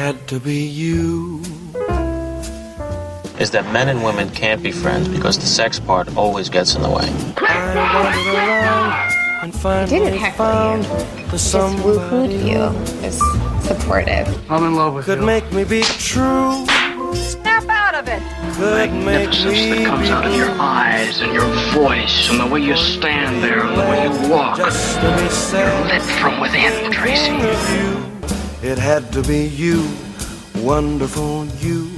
had to be you. Is that men and women can't be friends because the sex part always gets in the way. I wandered around and finally didn't heckle found you. the Just woohooed you. Is supportive. I'm in love with could you. make me be true. Snap out of it. Could make magnificence me that comes out of your eyes and your voice and the way you stand there and the way you walk. Just to be sad. Lit from within, Tracy. It had to be you, wonderful you.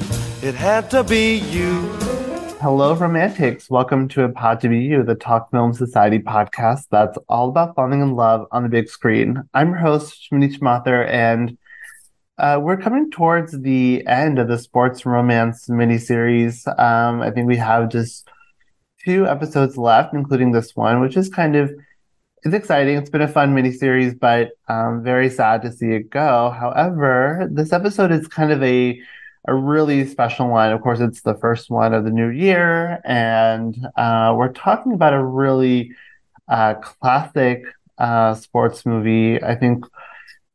It had to be you. Hello, romantics. Welcome to It Pod to Be You, the Talk Film Society podcast that's all about falling in love on the big screen. I'm your host, Shmini Schmather, and uh, we're coming towards the end of the sports romance miniseries. Um, I think we have just two episodes left, including this one, which is kind of it's exciting. It's been a fun miniseries, but um, very sad to see it go. However, this episode is kind of a a really special one. Of course, it's the first one of the new year, and uh, we're talking about a really uh, classic uh, sports movie. I think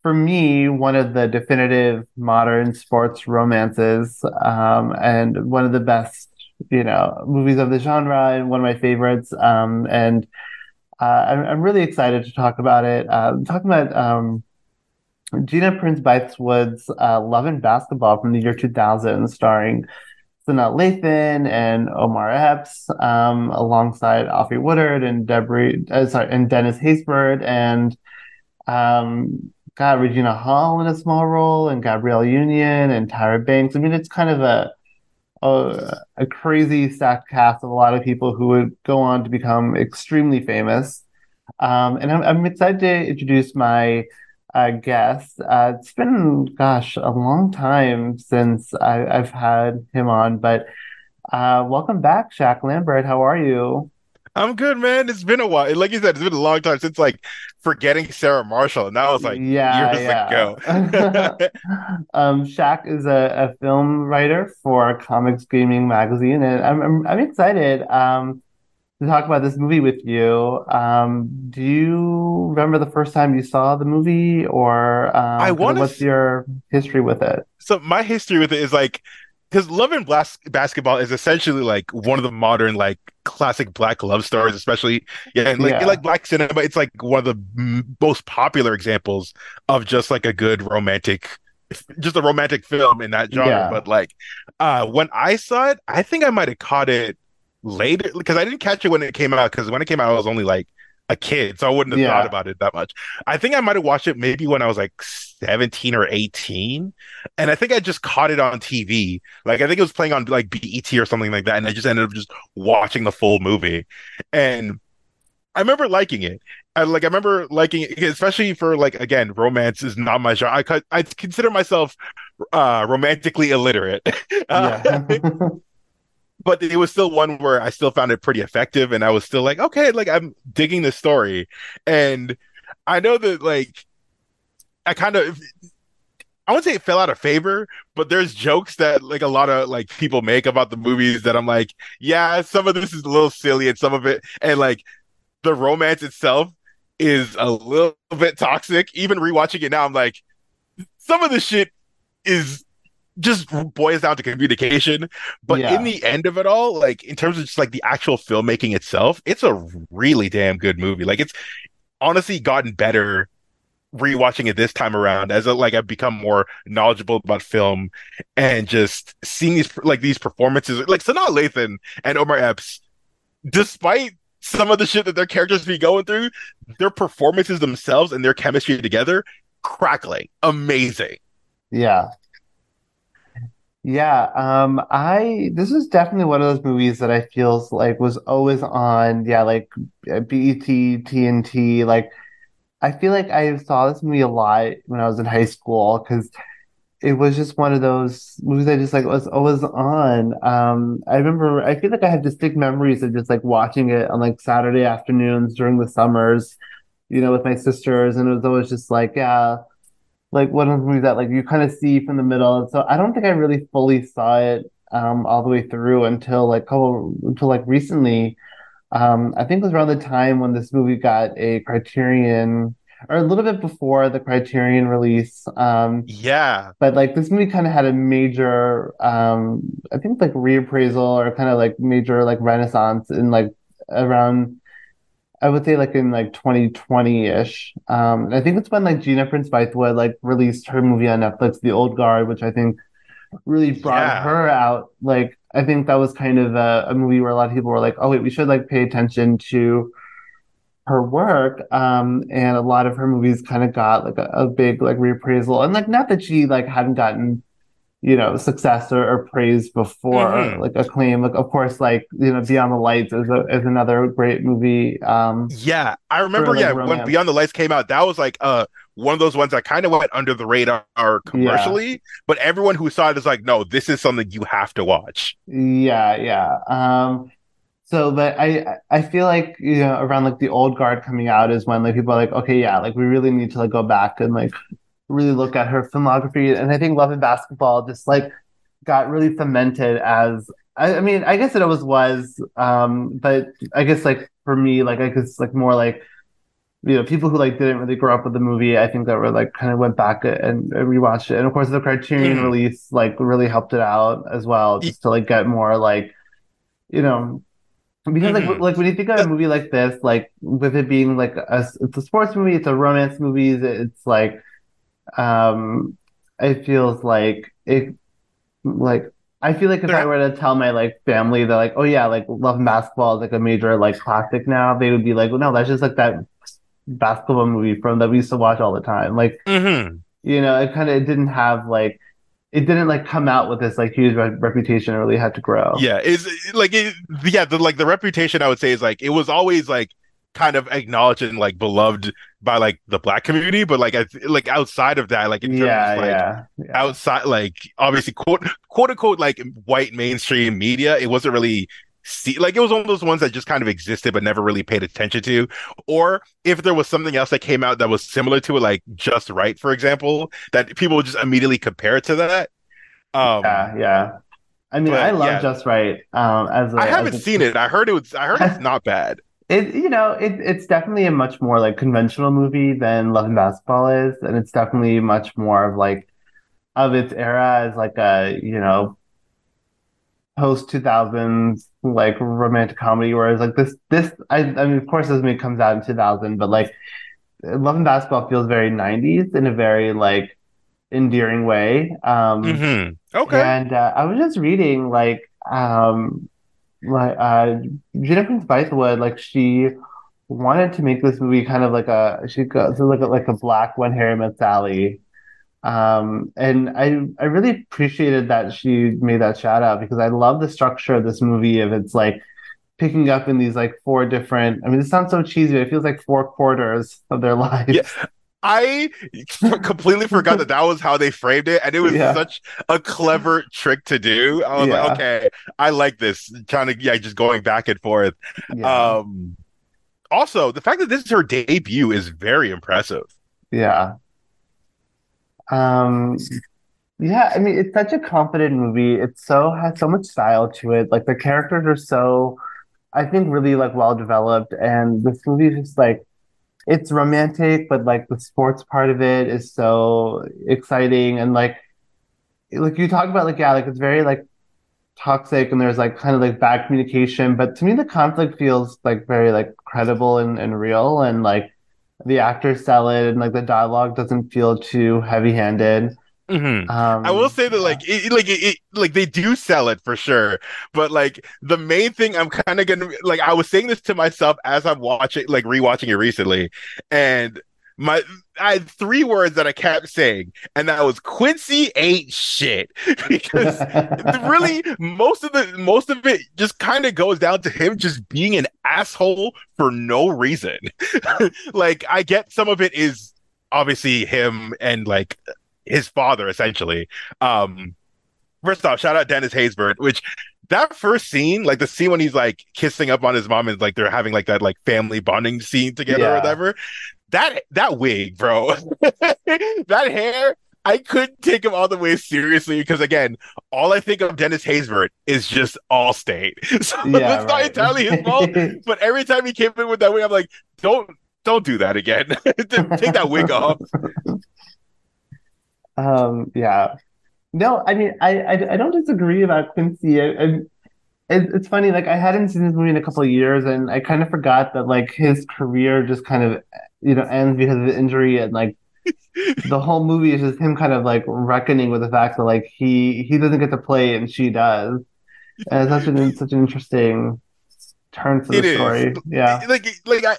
for me, one of the definitive modern sports romances, um, and one of the best, you know, movies of the genre, and one of my favorites. Um, and uh, I'm, I'm really excited to talk about it. Uh, talking about um, Gina Prince Bythewood's uh, Love and Basketball from the year 2000, starring Sanaa Lathan and Omar Epps, um, alongside Alfre Woodard and Deborah, uh, sorry, and Dennis Haysbert and um, got Regina Hall in a small role and Gabrielle Union and Tyra Banks. I mean, it's kind of a a, a crazy stacked cast of a lot of people who would go on to become extremely famous. Um, and I'm, I'm excited to introduce my uh, guest. Uh, it's been, gosh, a long time since I, I've had him on, but uh, welcome back, Shak Lambert. How are you? I'm good, man. It's been a while. Like you said, it's been a long time since like forgetting Sarah Marshall, and that was like yeah, years yeah. ago. um, Shak is a, a film writer for Comics Gaming Magazine, and I'm I'm, I'm excited um, to talk about this movie with you. Um, do you remember the first time you saw the movie, or um, I wanna what's your history with it? so my history with it is like because Love and Blas- Basketball is essentially like one of the modern like classic black love stories, especially yeah, and like Yeah. like black cinema. It's like one of the m- most popular examples of just like a good romantic, just a romantic film in that genre. Yeah. But like, uh, when I saw it, I think I might have caught it later because I didn't catch it when it came out. Because when it came out, I was only like a kid, so I wouldn't have Yeah. thought about it that much. I think I might have watched it maybe when I was like 17 or 18. And I think I just caught it on TV. Like I think it was playing on like BET or something like that. And I just ended up just watching the full movie. And I remember liking it. I like I remember liking it, especially for like again, romance is not my genre. I I consider myself uh romantically illiterate. Uh, Yeah. But it was still one where I still found it pretty effective, and I was still like, okay, like I'm digging the story, and I know that like I kind of I wouldn't say it fell out of favor, but there's jokes that like a lot of like people make about the movies that I'm like, yeah, some of this is a little silly, and some of it, and like the romance itself is a little bit toxic. Even rewatching it now, I'm like, some of the shit is just boils down to communication. But Yeah. in the end of it all, like in terms of just like the actual filmmaking itself, it's a really damn good movie. Like it's honestly gotten better rewatching it this time around as like I've become more knowledgeable about film and just seeing these like these performances like Sanaa Lathan and Omar Epps, despite some of the shit that their characters be going through, their performances themselves and their chemistry together, crackling, amazing. Yeah. Yeah, um, I this is definitely one of those movies that I feels like was always on, yeah, like uh, BET, TNT, like I feel like I saw this movie a lot when I was in high school because it was just one of those movies that just like was always on. Um, I remember I feel like I have distinct memories of just like watching it on like Saturday afternoons during the summers, you know, with my sisters, and it was always just like, yeah like one of the movies that like you kind of see from the middle. And so I don't think I really fully saw it um all the way through until like couple until like recently. Um, I think it was around the time when this movie got a Criterion or a little bit before the Criterion release. Um, yeah, but like this movie kind of had a major, um, I think like reappraisal or kind of like major like renaissance in like around. I would say like in like 2020-ish. Um, I think it's when like Gina Prince Bythewood like released her movie on Netflix, The Old Guard, which I think really brought Yeah. her out. Like I think that was kind of a, a movie where a lot of people were like, "Oh wait, we should like pay attention to her work." Um, and a lot of her movies kind of got like a, a big like reappraisal, and like not that she like hadn't gotten you know success or, or praise before, Mhm. like acclaim. Like of course, like you know, Beyond the Lights is a, is another great movie. Um, yeah. I remember. yeah, when. Beyond the Lights came out, that was like uh one of those ones that kind of went under the radar commercially, but everyone who saw it is like, no, this is something you have to watch. Yeah, yeah. Um, so but I I feel like you know around like the old guard coming out is when like people are like, okay, yeah, like we really need to like go back and like really look at her filmography. And I think Love and Basketball just like got really cemented as I, I mean, I guess it always was, um, but I guess like for me, like I guess like more like you know, people who like didn't really grow up with the movie, I think that were like kind of went back and, and rewatched it. And of course, the Criterion Mhm. release like really helped it out as well, just to like get more like, you know, because like Mhm. like when you think of a movie like this, like with it being like a it's a sports movie, it's a romance movie, it's like, um, it feels like it like. I feel like if I were to tell my like family that like, oh yeah, like Love and Basketball is like a major like classic now, they would be like, well, no, that's just like that basketball movie from that we used to watch all the time. Like, Mm-hmm. you know, it kind of it didn't have like it didn't like come out with this like huge re- reputation. It really had to grow. Yeah, is like it, yeah, the like the reputation I would say is like it was always like kind of acknowledged and like beloved by like the black community, but like I like outside of that, like in terms yeah, of like yeah, yeah. outside like obviously quote quote unquote like white mainstream media, it wasn't really see like it was one of those ones that just kind of existed but never really paid attention to. Or if there was something else that came out that was similar to it, like Just Right, for example, that people would just immediately compare it to that. Um yeah, yeah. I mean, but, I love yeah. Just Right. Um, as a, I haven't a- seen it. I heard it was I heard it's not bad. It you know it it's definitely a much more like conventional movie than Love and Basketball is, and it's definitely much more of like of its era as like a you know post two thousands like romantic comedy. Whereas like this this I I mean of course this movie comes out in two thousand, but like Love and Basketball feels very nineties in a very like endearing way. Um, hmm Okay. and uh, I was just reading like um like uh Prince Bythewood like she wanted to make this movie kind of like a she goes like a, like a black when Harry met Sally. Um and I I really appreciated that she made that shout out because I love the structure of this movie If it's like picking up in these like four different I mean this sounds so cheesy but it feels like four quarters of their lives. Yeah. I completely forgot that that was how they framed it, and it was Yeah. such a clever trick to do. I was Yeah. like, okay, I like this. Kind of, yeah, just going back and forth. Yeah. Um, also, the fact that this is her debut is very impressive. Yeah. Um, yeah, I mean, it's such a confident movie. It's so has so much style to it. Like the characters are so, I think, really like well developed, and this movie is just like it's romantic, but like the sports part of it is so exciting, and like like you talk about like yeah, like it's very like toxic, and there's like kind of like bad communication, but to me the conflict feels like very like credible and, and real, and like the actors sell it, and like the dialogue doesn't feel too heavy-handed. Mhm. Um, I will say that, like, it, like, it, it, like they do sell it for sure, but like the main thing I'm kind of gonna like, I was saying this to myself as I'm watching, like, rewatching it recently, and my I had three words that I kept saying, and that was Quincy ain't shit because really most of the most of it just kind of goes down to him just being an asshole for no reason. like I get some of it is obviously him and like his father essentially. Um first off, shout out Dennis Haysbert, which that first scene, like the scene when he's like kissing up on his mom and like they're having like that like family bonding scene together or whatever. That that wig, bro. that hair, I couldn't take him all the way seriously because again, all I think of Dennis Haysbert is just Allstate. So Yeah, it's not entirely his fault. But every time he came in with that wig, I'm like, don't don't do that again. Take that wig off. Um, yeah. No, I mean, I, I, I don't disagree about Quincy. I, I, it, it's funny, like I hadn't seen this movie in a couple of years, and I kind of forgot that like his career just kind of, you know, ends because of the injury, and like the whole movie is just him kind of like reckoning with the fact that like he he doesn't get to play and she does, and it's such an such an interesting turn to the It is. story. Yeah. Like, like I.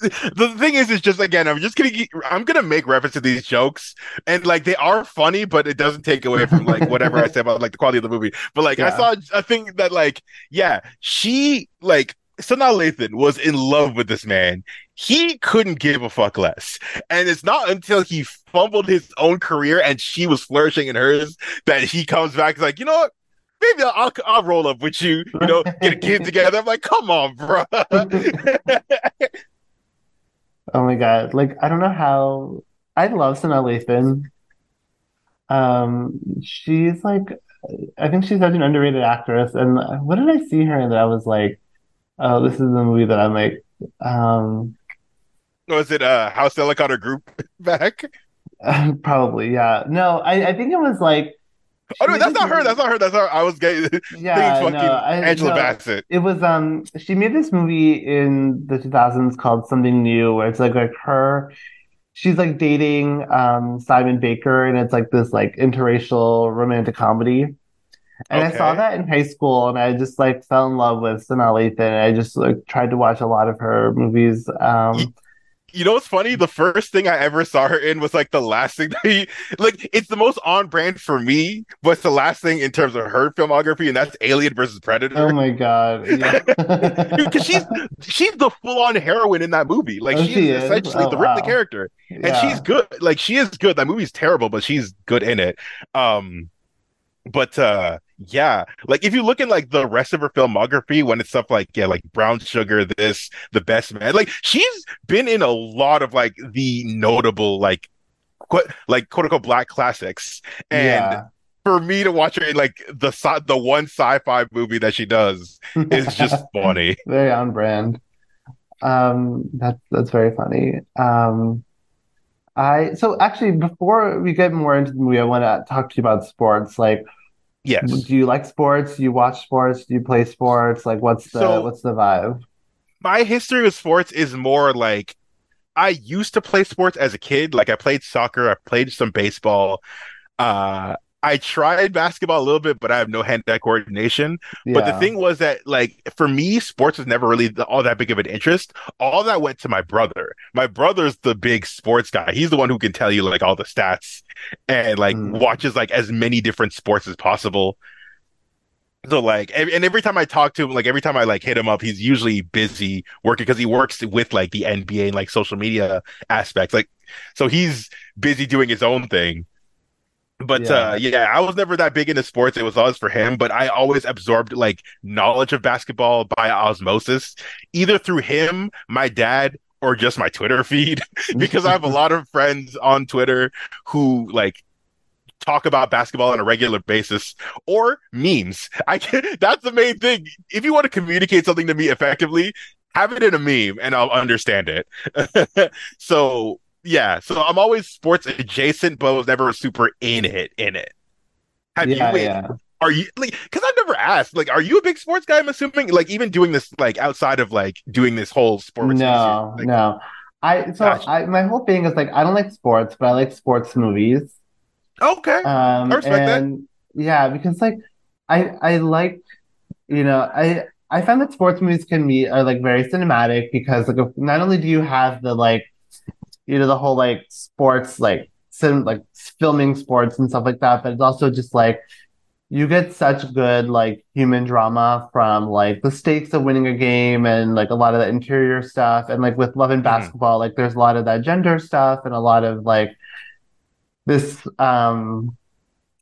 The thing is, is just again, I'm just gonna, I'm gonna make reference to these jokes, and like they are funny, but it doesn't take away from like whatever I say about like the quality of the movie. But like I saw a thing that like, yeah, she like Sanaa Lathan was in love with this man. He couldn't give a fuck less, and it's not until he fumbled his own career and she was flourishing in hers that he comes back. Like, you know what? Maybe I'll, I'll, I'll roll up with you, you know, get a kid together. I'm like, come on, bro. Oh my God. Like, I don't know how I love Sanaa Lathan. Um, she's like, I think she's such an underrated actress. And what did I see her in that I was like, oh, this is the movie that I'm like, um, Was it uh House Delicate or Group back? probably, yeah. No, I, I think it was like, Oh no, that's not her. That's not her. That's not. I was getting yeah, thinking no, I, Angela no, Bassett. It was um she made this movie in the 2000s called Something New where it's like like her she's like dating um Simon Baker and it's like this like interracial romantic comedy. And I saw that in high school and I just like fell in love with Sanaa Lathan and I just like tried to watch a lot of her movies. Um You know what's funny? The first thing I ever saw her in was like the last thing that he like. It's the most on brand for me, but it's the last thing in terms of her filmography, and that's Alien versus Predator. oh my God. Yeah. Because she's she's the full on heroine in that movie. Like Oh, she, she essentially Oh, the Ripley wow. character, and Yeah. she's good. Like she is good. That movie's terrible, but she's good in it. Um, but uh, yeah, like if you look at like the rest of her filmography, when it's stuff like yeah, like Brown Sugar, this, The Best Man, like she's been in a lot of like the notable like. Quote, like quote unquote black classics, and Yeah. for me to watch her in like the sci- the one sci-fi movie that she does is just funny. Very on brand. Um, that's that's very funny. Um, I so actually before we get more into the movie, I want to talk to you about sports. Like, Yes. do you like sports? Do you watch sports? Do you play sports? Like, what's the So- what's the vibe? My history with sports is more like I used to play sports as a kid. Like I played soccer, I played some baseball. Uh I tried basketball a little bit, but I have no hand-eye coordination. But the thing was that, like, for me, sports was never really all that big of an interest. All that went to my brother. My brother's the big sports guy. He's the one who can tell you like all the stats and like Mm. watches like as many different sports as possible. So like, and every time I talk to him, like every time I like hit him up, he's usually busy working because he works with like the NBA and like social media aspects. Like, so he's busy doing his own thing. But Yeah. uh yeah, I was never that big into sports. It was always for him, but I always absorbed like knowledge of basketball by osmosis, either through him, my dad, or just my Twitter feed. because I have a lot of friends on Twitter who like talk about basketball on a regular basis or memes. I can that's the main thing. If you want to communicate something to me effectively, have it in a meme and I'll understand it. so yeah, so I'm always sports adjacent, but I was never super in it. In it. Have Yeah, you? Yeah. Are you like? Because I've never asked. Like, are you a big sports guy? I'm assuming. Like, even doing this, like outside of like doing this whole sports. No, like, no. I so. I my whole thing is like I don't like sports, but I like sports movies. Okay. Um, I respect that. yeah, because like I I like you know I I find that sports movies can be are like very cinematic because like not only do you have the like you know the whole like sports like sim like filming sports and stuff like that, but it's also just like you get such good like human drama from like the stakes of winning a game and like a lot of the interior stuff and like with love and Mhm. basketball like there's a lot of that gender stuff and a lot of like this um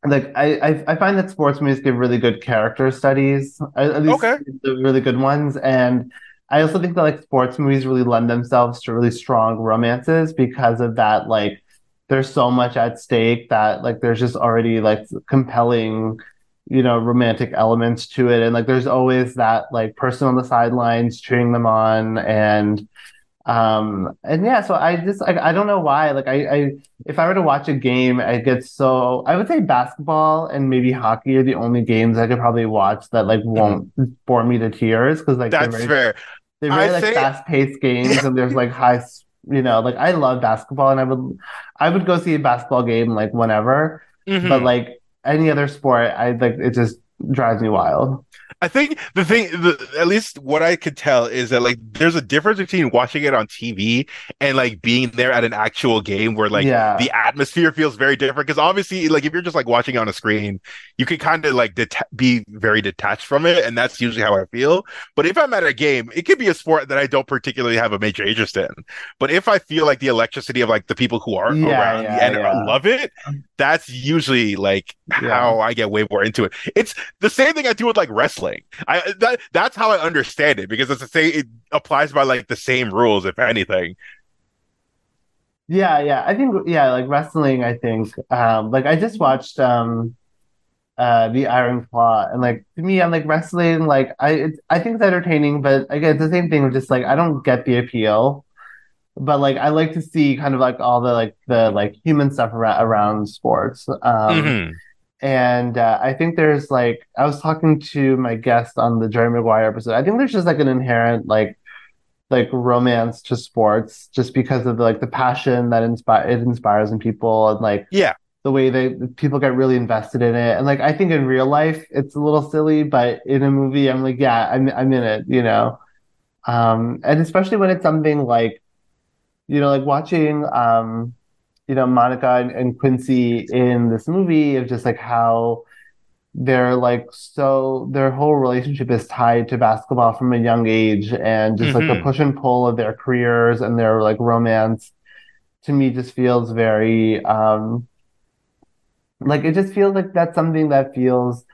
like I, I find that sports movies give really good character studies at at least Okay. the really good ones and I also think that like sports movies really lend themselves to really strong romances because of that like there's so much at stake that like there's just already like compelling you know romantic elements to it and like there's always that like person on the sidelines cheering them on and Um, and yeah, so I just like I don't know why. Like I, I if I were to watch a game, I get so I would say basketball and maybe hockey are the only games I could probably watch that like won't bore me to tears because like That's very, fair. They're very I like say- fast paced games and there's like high you know like I love basketball and I would I would go see a basketball game like whenever Mhm. but like any other sport I like it just drives me wild. I think the thing, the, at least what I could tell is that like there's a difference between watching it on TV and like being there at an actual game where like Yeah. the atmosphere feels very different. Because obviously, like if you're just like watching on a screen, you can kind of like deta- be very detached from it, and that's usually how I feel. But if I'm at a game, it could be a sport that I don't particularly have a major interest in. But if I feel like the electricity of like the people who are Yeah, around yeah, and yeah. love it, that's usually like how I get way more into it. It's the same thing I do with like wrestling. I that that's how I understand it because it's the same. It applies by like the same rules, if anything. Yeah, yeah. I think yeah, like wrestling, I think. Um like I just watched um uh the Iron Claw and like to me I'm like wrestling like I it's, I think it's entertaining, but again it's the same thing of just like I don't get the appeal. But like I like to see kind of like all the like the like human stuff around around sports. Um Mhm. And uh, I think there's like I was talking to my guest on the Jerry Maguire episode. I think there's just like an inherent like like romance to sports just because of the, like the passion that inspire it inspires in people and like Yeah. the way they people get really invested in it. And like I think in real life it's a little silly, but in a movie I'm like, yeah, I'm I'm in it, you know. Um and especially when it's something like you know, like watching um you know, Monica and, and Quincy in this movie of just like how they're like so their whole relationship is tied to basketball from a young age and just like the Mhm. push and pull of their careers and their like romance to me just feels very um like it just feels like that's something that feels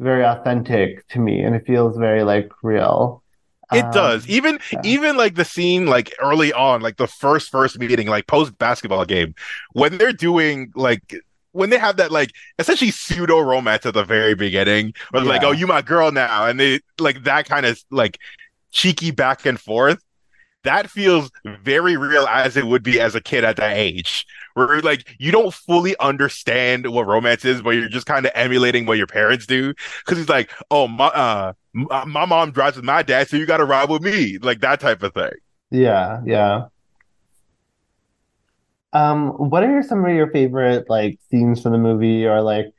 very authentic to me and it feels very like real. It Um, does. Even yeah. even like the scene like early on, like the first first meeting, like post basketball game, when they're doing like when they have that like essentially pseudo romance at the very beginning, where they're like, "Oh, you my girl now," and they like that kind of like cheeky back and forth. That feels very real as it would be as a kid at that age, where like you don't fully understand what romance is, but you're just kind of emulating what your parents do. Because he's like, "Oh, my uh, uh, my mom drives with my dad, so you got to ride with me," like that type of thing. Yeah, yeah. Um, what are some of your favorite like scenes from the movie or like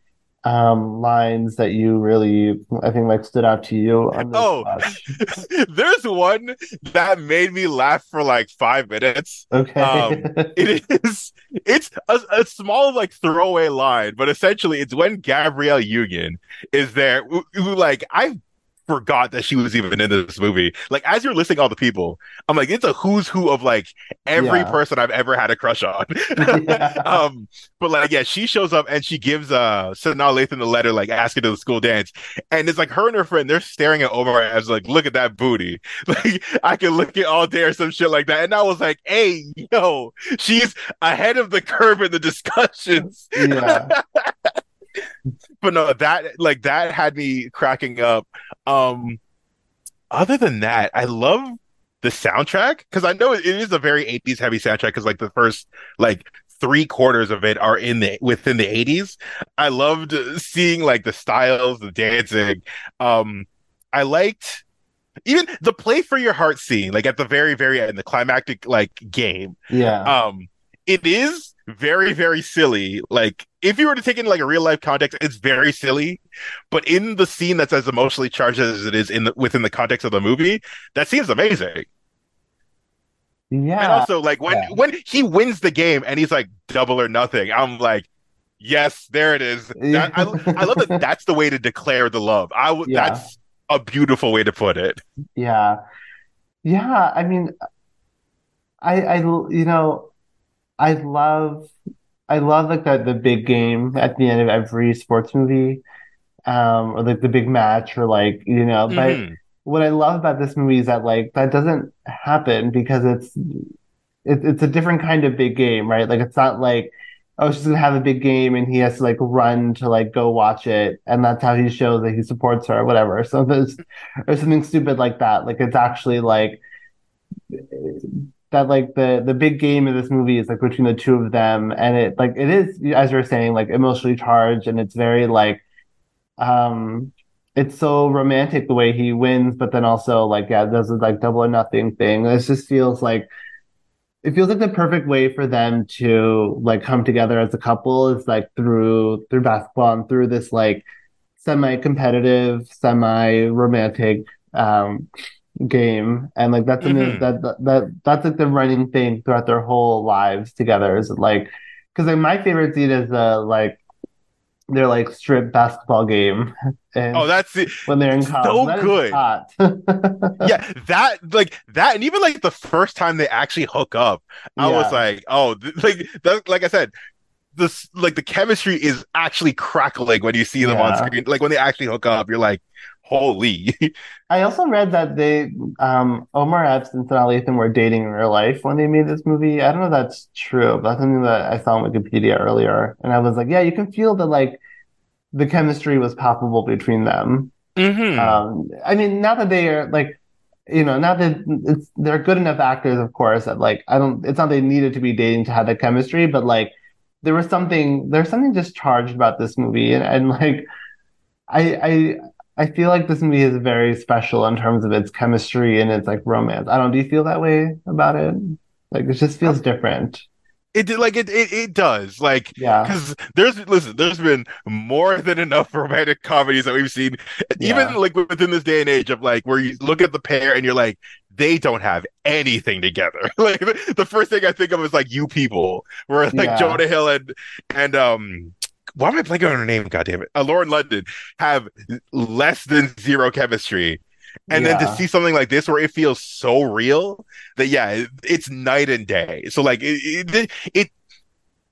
um lines that you really I think like stood out to you Oh. There's one that made me laugh for like five minutes. Okay. Um, It is it's a, a small like throwaway line, but essentially it's when Gabrielle Union is there who, who, like I forgot that she was even in this movie. Like as you're listing all the people, I'm like, it's a who's who of like every Yeah. person I've ever had a crush on. Yeah. um, but like yeah, she shows up and she gives uh Sanaa Lathan the letter like asking to the school dance, and it's like her and her friend they're staring at Omar as like, look at that booty, like I can look at all day or some shit like that, and I was like, hey yo, she's ahead of the curve in the discussions. Yeah. but no, that like that had me cracking up. Um, other than that, I love the soundtrack because I know it is a very 80s heavy soundtrack because like the first like three quarters of it are in the within the 80s. I loved seeing like the styles, the dancing. Um, I liked even the play for your heart scene, like at the very, very end, the climactic like game Yeah. um it is very very silly like if you were to take it in like a real life context it's very silly but in the scene that's as emotionally charged as it is in the, within the context of the movie that seems amazing Yeah. and also like when yeah. when he wins the game and he's like double or nothing i'm like yes there it is That- I, I love that that's the way to declare the love i Yeah. that's a beautiful way to put it Yeah. Yeah, I mean I I you know I love I love like the the big game at the end of every sports movie um or like the big match or like you know but Mhm. what I love about this movie is that like that doesn't happen because it's it, it's a different kind of big game, right? Like it's not like oh she's gonna have a big game and he has to like run to like go watch it and that's how he shows that he supports her or whatever. So there's or something stupid like that. Like it's actually like that like the the big game of this movie is like between the two of them, and it like it is as you're saying like emotionally charged, and it's very like um it's so romantic the way he wins, but then also like yeah, does this like double or nothing thing. It just feels like it feels like the perfect way for them to like come together as a couple is like through through basketball and through this like semi-competitive, semi-romantic um game and like that's mm-hmm. that, that that that's like the running thing throughout their whole lives together is like because like my favorite scene is the like their like strip basketball game. And oh, that's it. When they're in college, so good. yeah, that like that, and even like the first time they actually hook up, I yeah. was like, oh, th- like that, like I said, this like the chemistry is actually crackling when you see them yeah. on screen. Like when they actually hook up, you're like, holy. I also read that they, um, Omar Epps and Sanaa Lathan were dating in real life when they made this movie. I don't know if that's true, but that's something that I saw on Wikipedia earlier. And I was like, yeah, you can feel that like the chemistry was palpable between them. Mm-hmm. Um, I mean, not that they are like, you know, not that it's they're good enough actors, of course, that like I don't. It's not they needed to be dating to have the chemistry, but like there was something there's something just charged about this movie, and, and like I I I feel like this movie is very special in terms of its chemistry and its like romance. I don't. Do you feel that way about it? Like it just feels different. It did like it, it it does like yeah because there's listen there's been more than enough romantic comedies that we've seen yeah. even like within this day and age of like where you look at the pair and you're like they don't have anything together like the, the first thing I think of is like you people where like yeah. Jonah Hill and and um why am I blanking on her name? God damn it. Uh, Lauren London have less than zero chemistry. And yeah. then to see something like this where it feels so real that yeah, it, it's night and day. So like it, it it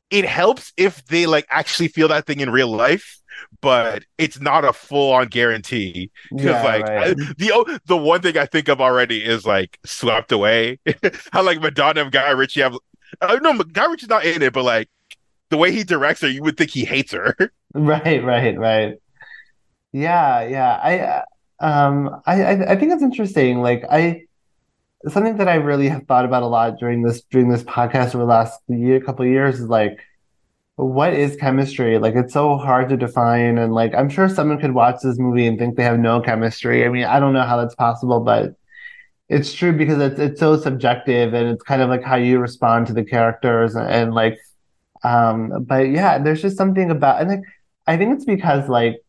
it helps if they like actually feel that thing in real life but it's not a full on guarantee because yeah, like right. the the one thing I think of already is like swept away. How like Madonna and Guy Ritchie have. Uh, no, Guy Ritchie's not in it, but like the way he directs her, you would think he hates her. Right, right, right. Yeah, yeah. I um I I think it's interesting. Like I something that I really have thought about a lot during this during this podcast over the last year, couple years is like what is chemistry? Like it's so hard to define and like I'm sure someone could watch this movie and think they have no chemistry. I mean, I don't know how that's possible, but it's true because it's it's so subjective and it's kind of like how you respond to the characters and, and like um, but yeah, there's just something about, and like, I think it's because like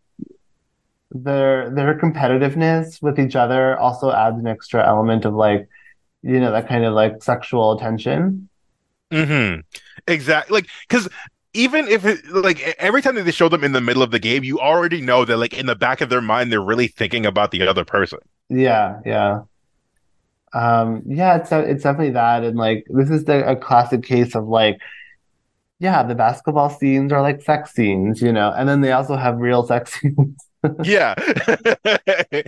their their competitiveness with each other also adds an extra element of like, you know, that kind of like sexual attention. Hmm. Exactly. Like, because even if it like every time that they show them in the middle of the game, you already know that like in the back of their mind, they're really thinking about the other person. Yeah. Yeah. Um, yeah, it's it's definitely that, and like this is the, a classic case of like yeah, the basketball scenes are like sex scenes, you know, and then they also have real sex scenes. yeah.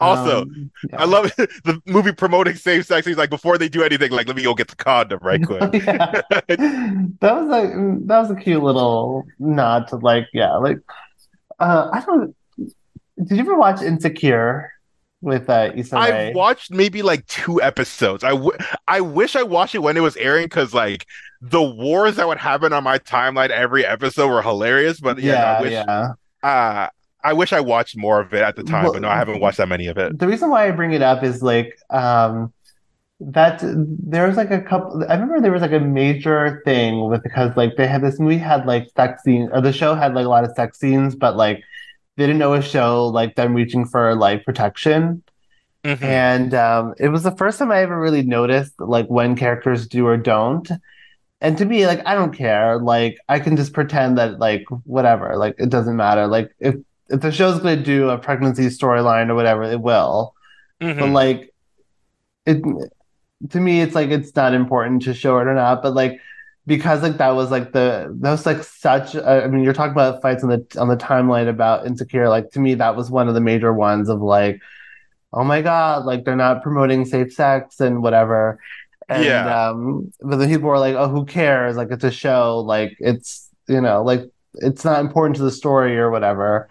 also, um, yeah. I love the movie promoting safe sex scenes. Like before they do anything, like let me go get the condom right quick. that was like that was a cute little nod to like yeah, like uh, I don't. Did you ever watch Insecure? with uh, Issa Rae. I've watched maybe like two episodes. I, w- I wish I watched it when it was airing because like the wars that would happen on my timeline every episode were hilarious. But yeah, yeah, I wish, yeah. Uh, I wish I watched more of it at the time, well, but no, I haven't watched that many of it. The reason why I bring it up is like um that there was like a couple I remember there was like a major thing with because like they had this movie had like sex scenes or the show had like a lot of sex scenes, but like they didn't know a show like them reaching for like protection. Mm-hmm. And um, it was the first time I ever really noticed like when characters do or don't. And to me, like I don't care. Like I can just pretend that like whatever. Like it doesn't matter. Like if if the show's going to do a pregnancy storyline or whatever, it will. Mm-hmm. But like it to me, it's like it's not important to show it or not. But like because like that was like the that was like such a, I mean you're talking about fights on the on the timeline about insecure like to me that was one of the major ones of like oh my god like they're not promoting safe sex and whatever and yeah. um but then people were like oh who cares like it's a show like it's you know like it's not important to the story or whatever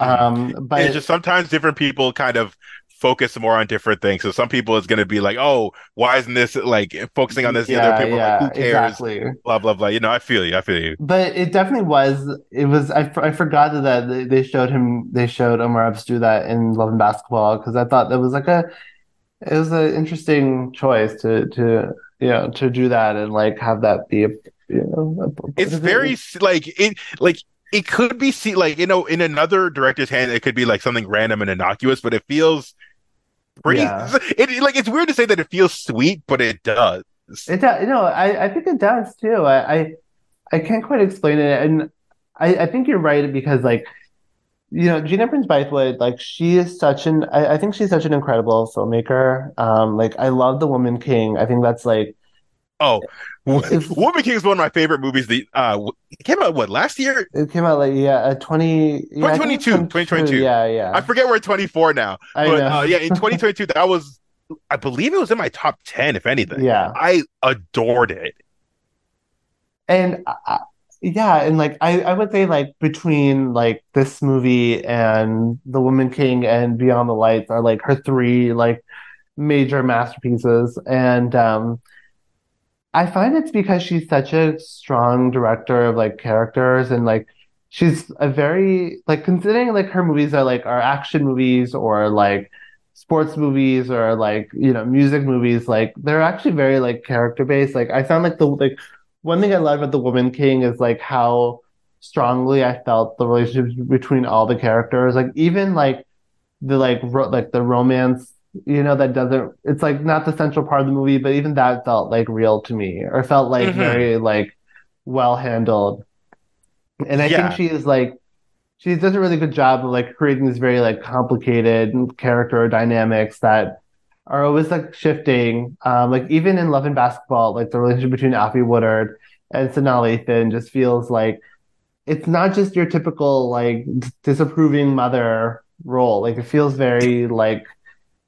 um but it's just sometimes different people kind of focus more on different things. So some people it's gonna be like, oh, why isn't this like focusing on this? The other people are like, who cares? exactly. Blah blah blah. You know, I feel you. I feel you. But it definitely was. It was. I, I forgot that they, they showed him. They showed Omar Epps do that in Love and Basketball because I thought that was like a. It was an interesting choice to to you know to do that and like have that be a you know. a- It's very like it like it could be see like you know in another director's hand it could be like something random and innocuous, but it feels pretty. Yeah. It, like it's weird to say that it feels sweet, but it does. It does. No, I, I think it does too. I, I, I can't quite explain it, and I, I think you're right because like, you know, Gina Prince Bythewood, like she is such an. I, I think she's such an incredible filmmaker. Um, like I love The Woman King. I think that's like Oh, If- Woman King is one of my favorite movies. The uh, it came out what last year? it came out like yeah, uh, twenty. Yeah, I think it's 2022, 2022. Yeah, yeah. I forget we're 24 now, I but know. uh, yeah, in 2022 that was, I believe it was in my top 10, if anything. Yeah. I adored it. And uh, yeah, and like I, I would say like between like this movie and The Woman King and Beyond the Lights are like her three like major masterpieces. And um I find it's because she's such a strong director of like characters and like she's a very like considering like her movies are like are action movies or like sports movies or like you know music movies like they're actually very like character based like I found like the like one thing I love about The Woman King is like how strongly I felt the relationships between all the characters like even like the like ro like the romance you know that doesn't it's like not the central part of the movie but even that felt like real to me or felt like Mhm. very like well handled and I Yeah. think she is like she does a really good job of like creating this very like complicated character dynamics that are always like shifting. Um, like even in Love and Basketball, like the relationship between Alfre Woodard and Sanaa Lathan just feels like it's not just your typical like disapproving mother role. Like it feels very like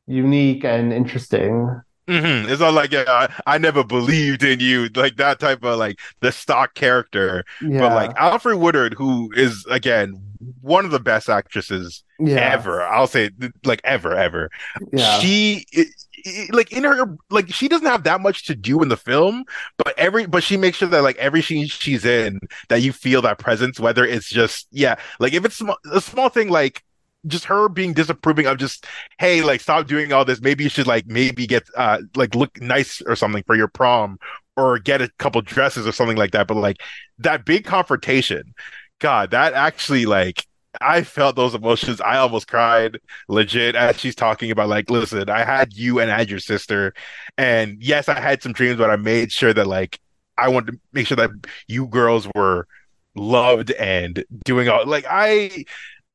unique and interesting. Hmm It's not like yeah, I, I never believed in you, like that type of like the stock character. Yeah. But like Alfre Woodard, who is again one of the best actresses yeah. ever, I'll say like ever, ever. Yeah. She i- i- like in her like she doesn't have that much to do in the film, but every but she makes sure that like every scene she's in that you feel that presence, whether it's just yeah, like if it's sm- a small thing like just her being disapproving of just hey like stop doing all this. Maybe you should like maybe get uh like look nice or something for your prom or get a couple dresses or something like that. But like that big confrontation god that actually like I felt those emotions. I almost cried legit as she's talking about like, listen, I had you and I had your sister, and yes, I had some dreams, but I made sure that like I wanted to make sure that you girls were loved and doing all like I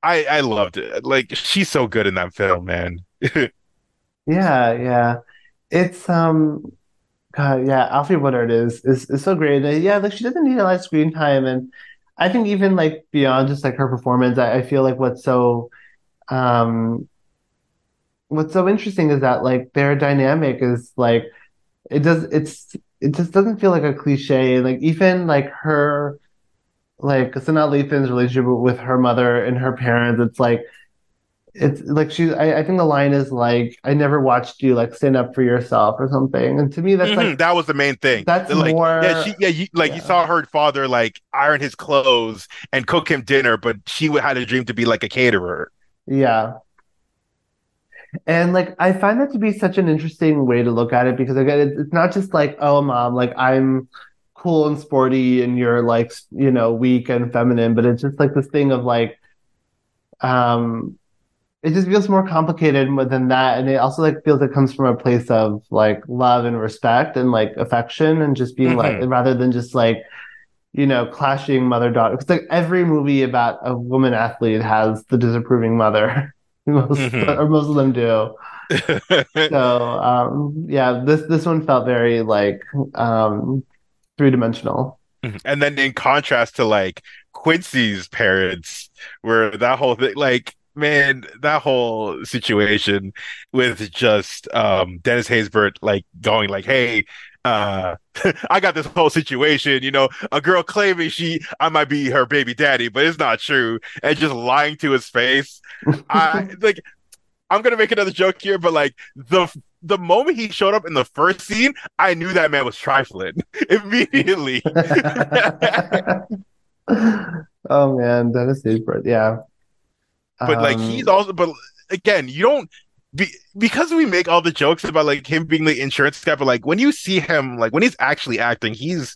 I I loved it. Like she's so good in that film, man. Yeah, yeah. It's um God, yeah, Alfre Woodard is is is so great. Uh, yeah, like she doesn't need a lot of screen time and I think even like beyond just like her performance, I, I feel like what's so um what's so interesting is that like their dynamic is like it does it's it just doesn't feel like a cliche. Like even like her like Sanaa Lathan's relationship with her mother and her parents, it's like it's like she I, I think the line is like I never watched you like stand up for yourself or something. And to me that's Mhm, like that was the main thing. that's like more yeah, she yeah, you, like you saw her father like iron his clothes and cook him dinner, but she would- had a dream to be like a caterer. Yeah. And like I find that to be such an interesting way to look at it because again it's not just like oh mom like I'm cool and sporty and you're like you know weak and feminine but it's just like this thing of like um it just feels more complicated than that. And it also like feels it comes from a place of like love and respect and like affection and just being like rather than just like you know clashing mother daughter because like every movie about a woman athlete has the disapproving mother. Most Mhm. or most of them do. So um yeah this this one felt very like um three-dimensional and then in contrast to like Quincy's parents, where that whole thing, like, man, that whole situation with just um Dennis Haysbert like going like, hey, uh I got this whole situation, you know, a girl claiming she I might be her baby daddy, but it's not true, and just lying to his face. I like I'm gonna make another joke here, but like the the moment he showed up in the first scene, I knew that man was trifling immediately. oh man, Dennis Haysbert, yeah. But like Um, he's also, but again, you don't be, because we make all the jokes about like him being the insurance guy, but like when you see him, like when he's actually acting, he's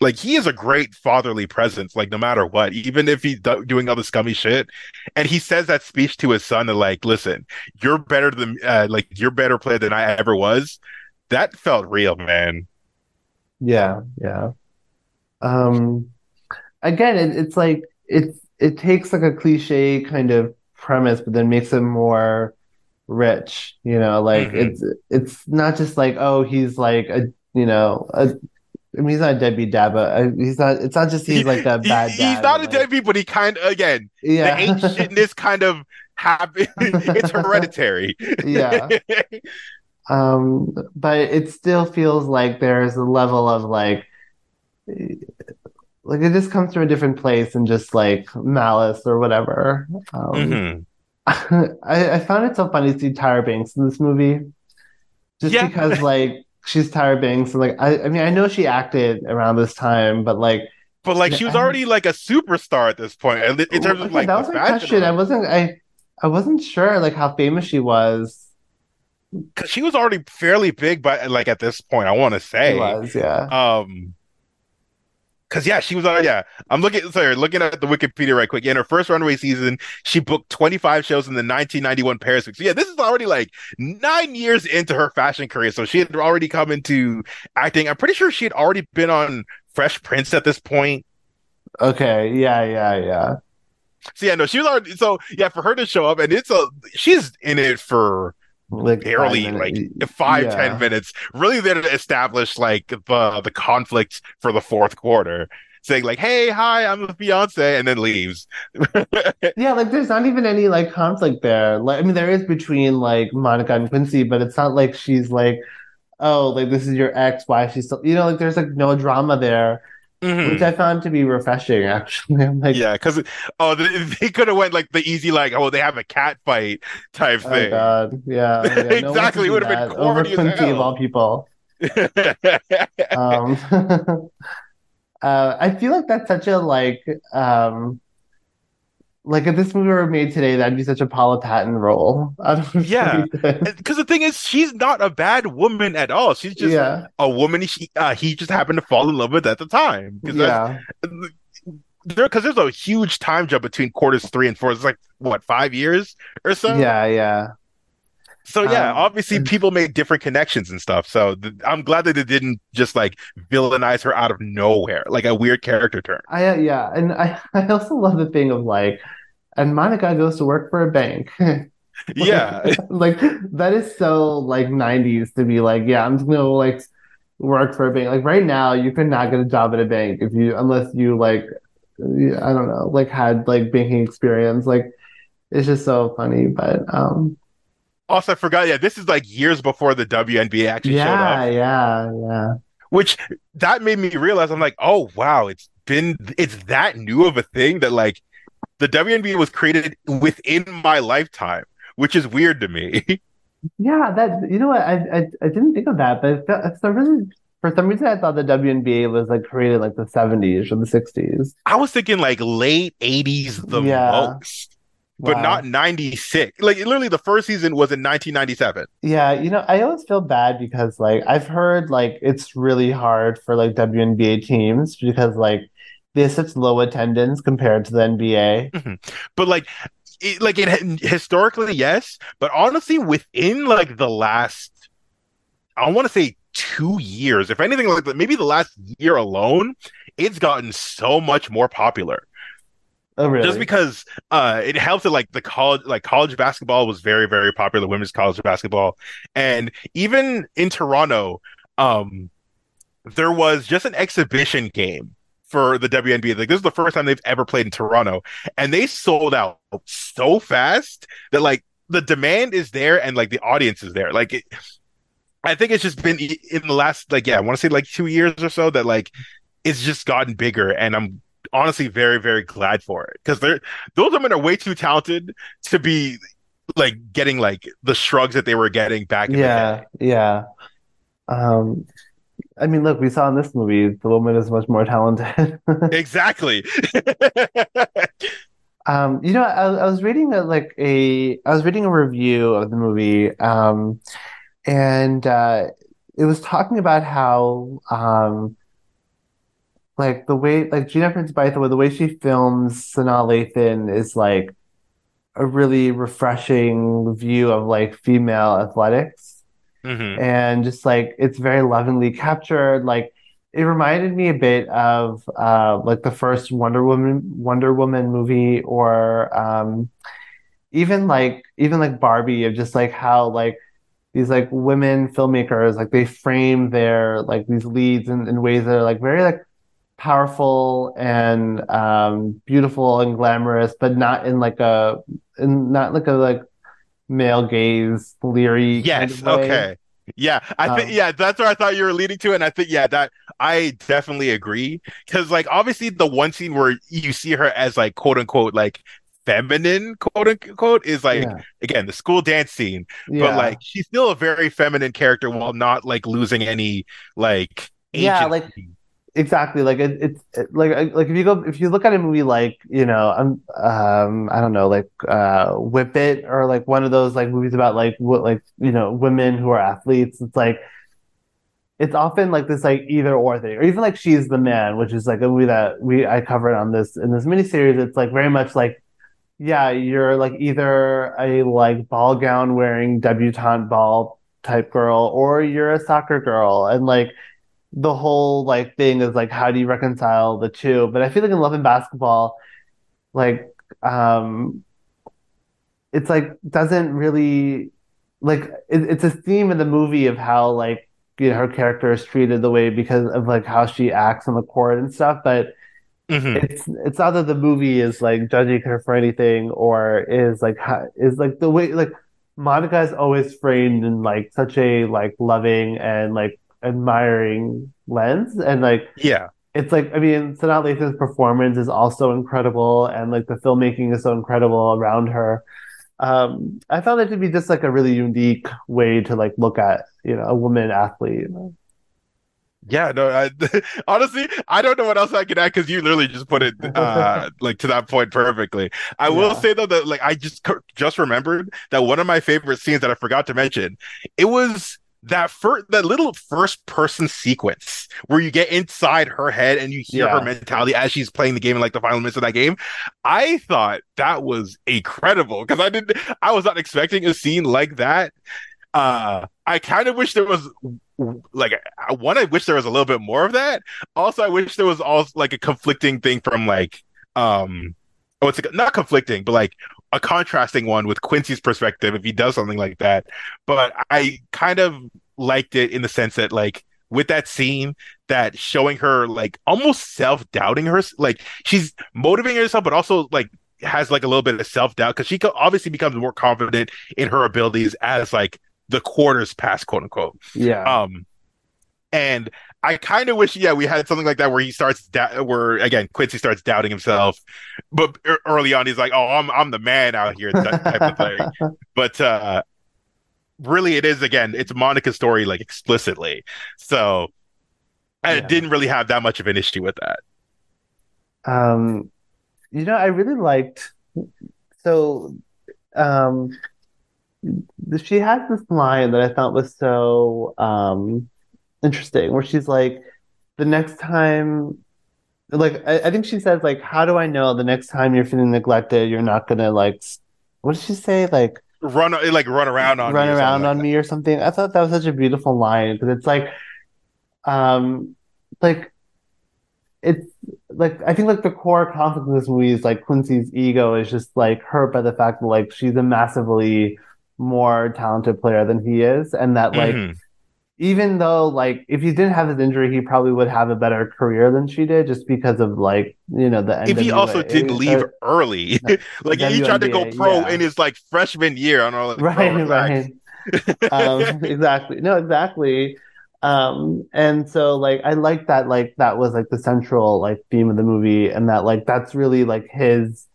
like he is a great fatherly presence, like no matter what, even if he's do- doing all the scummy shit. And he says that speech to his son, and like, listen, you're better than uh, like you're better player than I ever was. That felt real, man. Yeah, yeah. Um, again, it, it's like it's it takes like a cliche kind of premise, but then makes it more rich. You know, like Mhm. it's it's not just like oh he's like a you know a I mean he's not a deadbeat dad, but uh, he's not. It's not just he's like a He- bad he's dad. not a like- deadbeat, but he kind of again Yeah. the ain't shitness kind of happen. it's hereditary. Yeah. Um, but it still feels like there's a level of like, like it just comes from a different place and just like malice or whatever. Um, Mhm. I, I found it so funny to see Tyra Banks in this movie, just Yeah. because like she's Tyra Banks and like I, I mean I know she acted around this time, but like But like she was already like a superstar at this point, in in terms of like that was my fashion question. I wasn't I I wasn't sure like how famous she was. Cause she was already fairly big, but like at this point, I want to She say, was, yeah. um, because yeah, she was on. Yeah, I'm looking. Sorry, looking at the Wikipedia right quick. Yeah, In her first runway season, she booked 25 shows in the 1991 Paris Week. So yeah, this is already like nine years into her fashion career. So she had already come into acting. I'm pretty sure she had already been on Fresh Prince at this point. Okay, yeah, yeah, yeah. So yeah, no, she was already. So yeah, for her to show up, and it's a she's in it for Like barely like five Yeah. ten minutes. Really there to establish like the the conflict for the fourth quarter. Saying like hey hi i'm with beyonce and then leaves. Yeah, like there's not even any like conflict there. Like I mean there is between like Monica and Quincy, but it's not like she's like, oh, like this is your ex, why is she still you know, like there's like no drama there, Mhm. which I found to be refreshing actually. I'm like, yeah because oh they, could have went like the easy like oh they have a cat fight type thing. oh thing God, yeah, yeah, no Exactly, it would have been that over as of all people. Um, uh, I feel like that's such a like um like if this movie were made today, that'd be such a Paula Patton role. Yeah. because the thing is she's not a bad woman at all she's just yeah, a woman she, uh, he just happened to fall in love with at the time yeah. there because there's a huge time jump between quarters three and four. It's like what five years or so. Yeah, yeah. So yeah, Um, obviously people made different connections and stuff. So th- I'm glad that they didn't just like villainize her out of nowhere, like a weird character turn. I uh, yeah, and I I also love the thing of like, and Monica goes to work for a bank. Yeah, Like that is so like 90s to be like, yeah, I'm just gonna like work for a bank. Like right now, you could not get a job at a bank if you unless you like I don't know, like had like banking experience. Like it's just so funny. But um also I forgot. Yeah, this is like years before the WNBA actually showed yeah, up, yeah, yeah. which that made me realize I'm like, oh wow, it's been it's that new of a thing that like the WNBA was created within my lifetime, which is weird to me. Yeah, that you know what I I, I didn't think of that, but for some reason for some reason I thought the WNBA was like created like the 70s or the 60s. I was thinking like late 80s the Yeah. most, but Wow. not 96. Like literally the first season was in 1997. Yeah, you know, I always feel bad because like I've heard like it's really hard for like WNBA teams because like they it's low attendance compared to the NBA. But like it, like it historically yes, but honestly within like the last I want to say 2 years, if anything like maybe the last year alone, it's gotten so much more popular. Oh, really? just because uh it helps that like the college like college basketball was very very popular women's college basketball and even in toronto um there was just an exhibition game for the WNBA. Like this is the first time they've ever played in Toronto, and they sold out so fast that like the demand is there and like the audience is there. Like it, I think it's just been in the last like yeah, I want to say like two years or so that like it's just gotten bigger, and I'm honestly very very glad for it because they're those women are way too talented to be like getting like the shrugs that they were getting back in the Yeah, yeah. Um, I mean, look, we saw in this movie the woman is much more talented. Exactly. Um, you know, I, I was reading a, like a I was reading a review of the movie, um, and uh, it was talking about how um, like the way like Gina Prince Bythewood, the way she films Sanaa Lathan is like a really refreshing view of like female athletics. Mhm. and just like it's very lovingly captured. Like it reminded me a bit of uh like the first Wonder Woman Wonder Woman movie or um even like even like Barbie of just like how like these like women filmmakers like they frame their like these leads in, in ways that are like very like powerful and um beautiful and glamorous but not in like a in not like a like male gaze leery kind Yes. of way. Okay. Yeah, I think Um, yeah, that's where I thought you were leading to, and I think yeah, that I definitely agree because like obviously the one scene where you see her as like quote unquote like feminine quote unquote is like Yeah. again the school dance scene, but like she's still a very feminine character while not like losing any like Yeah, like- Exactly. Like it, it's it, like like if you go if you look at a movie like you know um um I don't know like uh Whip It or like one of those like movies about like what like you know women who are athletes. It's like it's often like this like either or thing or even like She's the Man, which is like a movie that we I covered on this in this miniseries. It's like very much like yeah, you're like either a like ball gown wearing debutante ball type girl or you're a soccer girl and like the whole like thing is like how do you reconcile the two but i feel like in love and basketball like um it's like doesn't really like it, it's a theme in the movie of how like you know her character is treated the way because of like how she acts on the court and stuff but Mhm. it's it's not that the movie is like judging her for anything or is like is like the way like Monica is always framed in like such a like loving and like admiring lens and like yeah, it's like I mean Sanaa Lathan's performance is also incredible and like the filmmaking is so incredible around her. Um, I found it to be just like a really unique way to like look at you know a woman athlete. Yeah. No, I, honestly, I don't know what else I can add because you literally just put it uh like to that point perfectly. I will say though that like I just just remembered that one of my favorite scenes that I forgot to mention, it was that first that little first person sequence where you get inside her head and you hear Yeah. her mentality as she's playing the game in like the final minutes of that game. I thought that was incredible because I didn't I was not expecting a scene like that. Uh I kind of wish there was like I- one I wish there was a little bit more of that. Also I wish there was also like a conflicting thing from like um oh it's like, not conflicting but like a contrasting one with Quincy's perspective if he does something like that. But I kind of liked it in the sense that like with that scene that showing her like almost self-doubting her like she's motivating herself but also like has like a little bit of self-doubt because she obviously becomes more confident in her abilities as like the quarters pass quote unquote Yeah. um and I kind of wish, yeah, we had something like that where he starts, da- where again Quincy starts doubting himself, but early on he's like, "Oh, I'm I'm the man out here," that type of thing. But uh really, it is again, it's Monica's story, like explicitly. So I Yeah. didn't really have that much of an issue with that. Um, you know, I really liked so um she has this line that I thought was so um interesting where she's like the next time like I, I think she says like how do I know the next time you're feeling neglected you're not gonna like what did she say like Run like run around on run me or around something like on me or something. I thought that was such a beautiful line because it's like, um, like it's like I think like the core conflict in this movie is like Quincy's ego is just like hurt by the fact that like she's a massively more talented player than he is, and that like Mhm. Even though like if he didn't have his injury, he probably would have a better career than she did just because of like you know the If he also didn't leave uh, early, like he tried to go pro yeah. in his like freshman year on all right, right. um exactly no exactly um and so like i like that like that was like the central like theme of the movie and that like that's really like his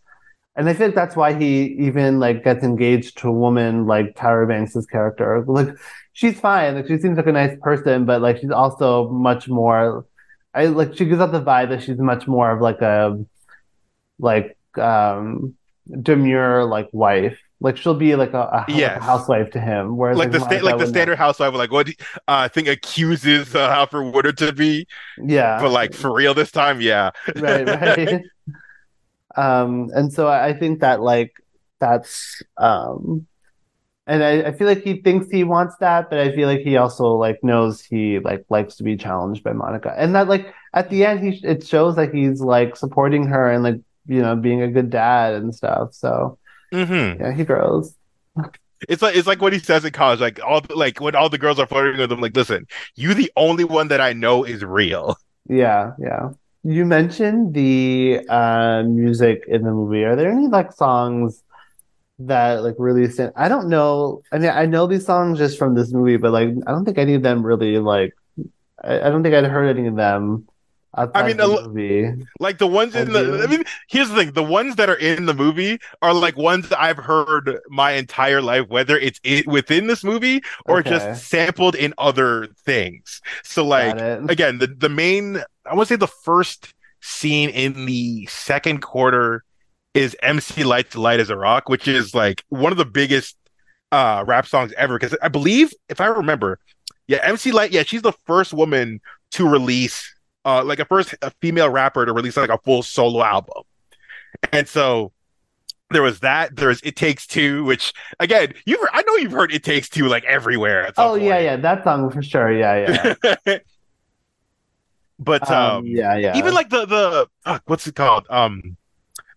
and I think that's why he even like gets engaged to a woman like Tyra Banks's character. Like she's fine, like she seems like a nice person, but like she's also much more. I like she gives out the vibe that she's much more of like a like um demure like wife. Like she'll be like a, a, Yes. housewife to him, whereas like the sta- like the standard housewife, like what uh, I think accuses uh, Alfre Woodard to be, yeah, but like for real this time, yeah, right, right. um, and so I I think that like that's um, and I, I feel like he thinks he wants that, but I feel like he also like knows he like likes to be challenged by Monica, and that like at the end he it shows that he's like supporting her and like you know being a good dad and stuff. So hmm yeah, he grows. It's like it's like what he says in college, like all the, like when all the girls are flirting with him, like listen, you the only one that I know is real. Yeah, yeah. You mentioned the uh, music in the movie. Are there any like songs that like really stand? I don't know. I mean, I know these songs just from this movie, but like I don't think any of them really like. I, I don't think I'd heard any of them I mean, the. Like the ones in I the, do. I mean, here's the thing: the ones that are in the movie are like ones that I've heard my entire life, whether it's i within this movie or Okay. just sampled in other things. So like again, the the main, I want to say the first scene in the second quarter is MC Lyte Lyte as a Rock, which is like one of the biggest uh rap songs ever. Because I believe, if I remember, yeah, MC Lyte, yeah, she's the first woman to release uh like a first a female rapper to release like a full solo album. And so there was that. There's It Takes Two, which again, you I know you've heard It Takes Two like everywhere. Oh yeah, point. yeah, that song for sure. Yeah, yeah. but um, Um, yeah, yeah. even like the the fuck, what's it called? Um,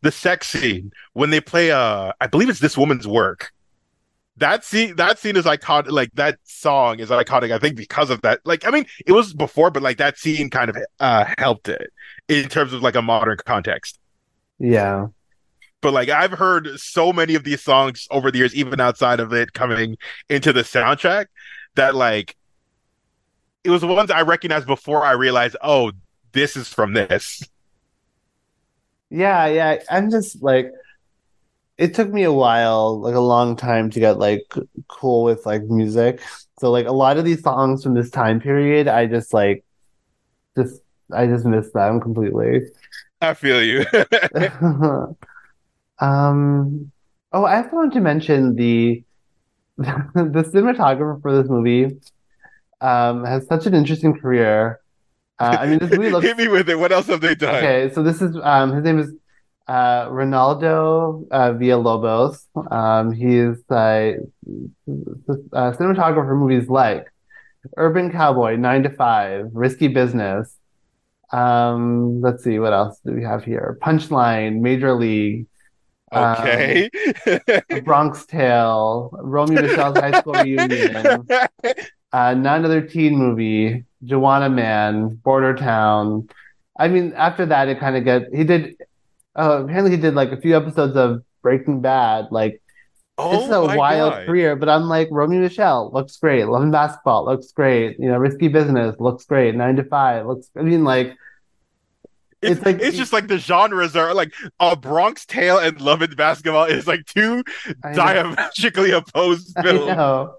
the sex scene when they play uh, I believe it's this woman's work. That scene, that scene is iconic. Like that song is iconic. I think because of that. Like, I mean, it was before, but like that scene kind of uh helped it in terms of like a modern context. yeah. But like I've heard so many of these songs over the years, even outside of it coming into the soundtrack, that like it was the ones I recognized before I realized, oh, this is from this. Yeah, yeah. I'm just like, it took me a while, like a long time to get like cool with like music. So like a lot of these songs from this time period, I just like, just I just miss them completely. I feel you. Um, oh, I also wanted to mention the the cinematographer for this movie um has such an interesting career. Uh, I mean, this movie looks Hit me with it. What else have they done? Okay, so this is um his name is uh Reynaldo uh, Villalobos. Um he's uh, uh cinematographer for movies like Urban Cowboy, Nine to Five, Risky Business. Um let's see what else do we have here? Punchline, Major League, um, Okay. The Bronx Tale, Romy and Michele's High School Reunion, uh, not another teen movie, Joanna Man, Border Town. I mean, after that, it kind of get he did. Uh, apparently, he did like a few episodes of Breaking Bad. Like oh it's a wild God. career, but I'm like Romy Michele looks great. Love and Basketball looks great. You know, Risky Business looks great. Nine to Five looks. I mean, like It's, It's like- it's just like the genres are like a Bronx Tale and Love and Basketball is like two diametrically opposed films.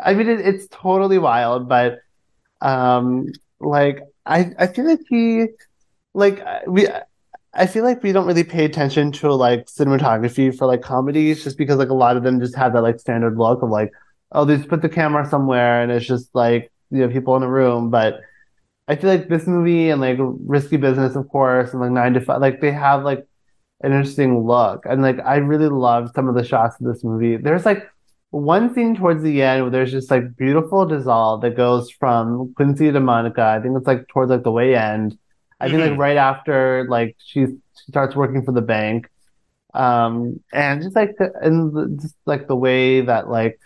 I mean, it, it's totally wild, but um, like I I feel like he like uh, we I feel like we don't really pay attention to like cinematography for like comedies just because like a lot of them just have that like standard look of like oh they just put the camera somewhere and it's just like you know people in a room, but I feel like this movie and like Risky Business, of course, and like Nine to Five, like they have like an interesting look. And like I really love some of the shots of this movie. There's like one scene towards the end where there's just like beautiful dissolve that goes from Quincy to Monica. I think it's like towards like the way end. I think like Mhm. right after like she's she starts working for the bank. Um and just like the, and the, just like the way that like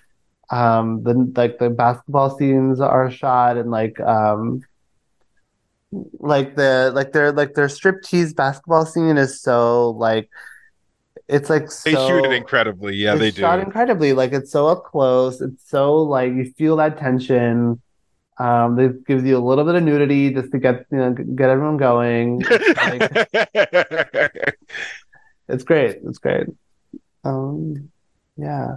um the like the basketball scenes are shot and like um like the like their like their striptease basketball scene is so like it's like They shoot it incredibly. Yeah, they do. shot incredibly. Like it's so up close. It's so like you feel that tension. Um, it gives you a little bit of nudity just to get you know get everyone going. It's like, It's great. It's great. Um, yeah.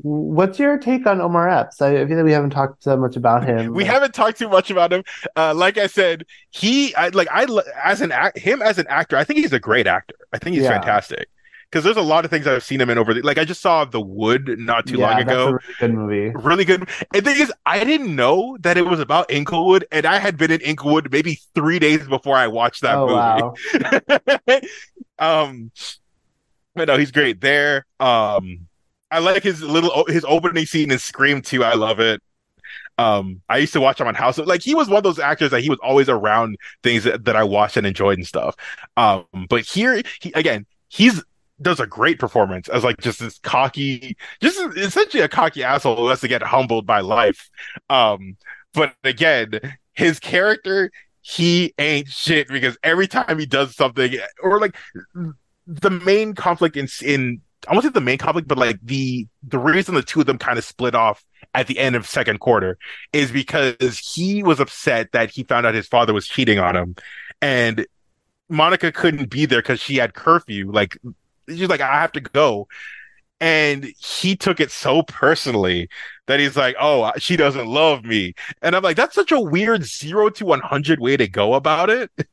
What's your take on Omar Epps? I feel like we haven't talked so much about him. We haven't talked too much about him. Uh, like I said, he I, like I as an act him as an actor. I think he's a great actor. I think he's Yeah. fantastic because there's a lot of things I've seen him in over the like I just saw The Wood not too yeah, long that's ago. a really good movie. really good. And the thing is, I didn't know that it was about Inglewood, and I had been in Inglewood maybe three days before I watched that oh movie. wow. um, but no, he's great there. Um, I like his little his opening scene in Scream 2. I love it. Um, I used to watch him on House. Like he was one of those actors that he was always around things that, that I watched and enjoyed and stuff. Um, but here, he again, he's does a great performance as like just this cocky, just essentially a cocky asshole who has to get humbled by life. Um, but again, his character, he ain't shit because every time he does something, or like the main conflict in in I won't say the main conflict, but like the the reason the two of them kind of split off at the end of second quarter is because he was upset that he found out his father was cheating on him, and Monica couldn't be there because she had curfew. Like she's like, I have to go. And he took it so personally that he's like, Oh, she doesn't love me. And I'm like, That's such a weird zero to 100 way to go about it.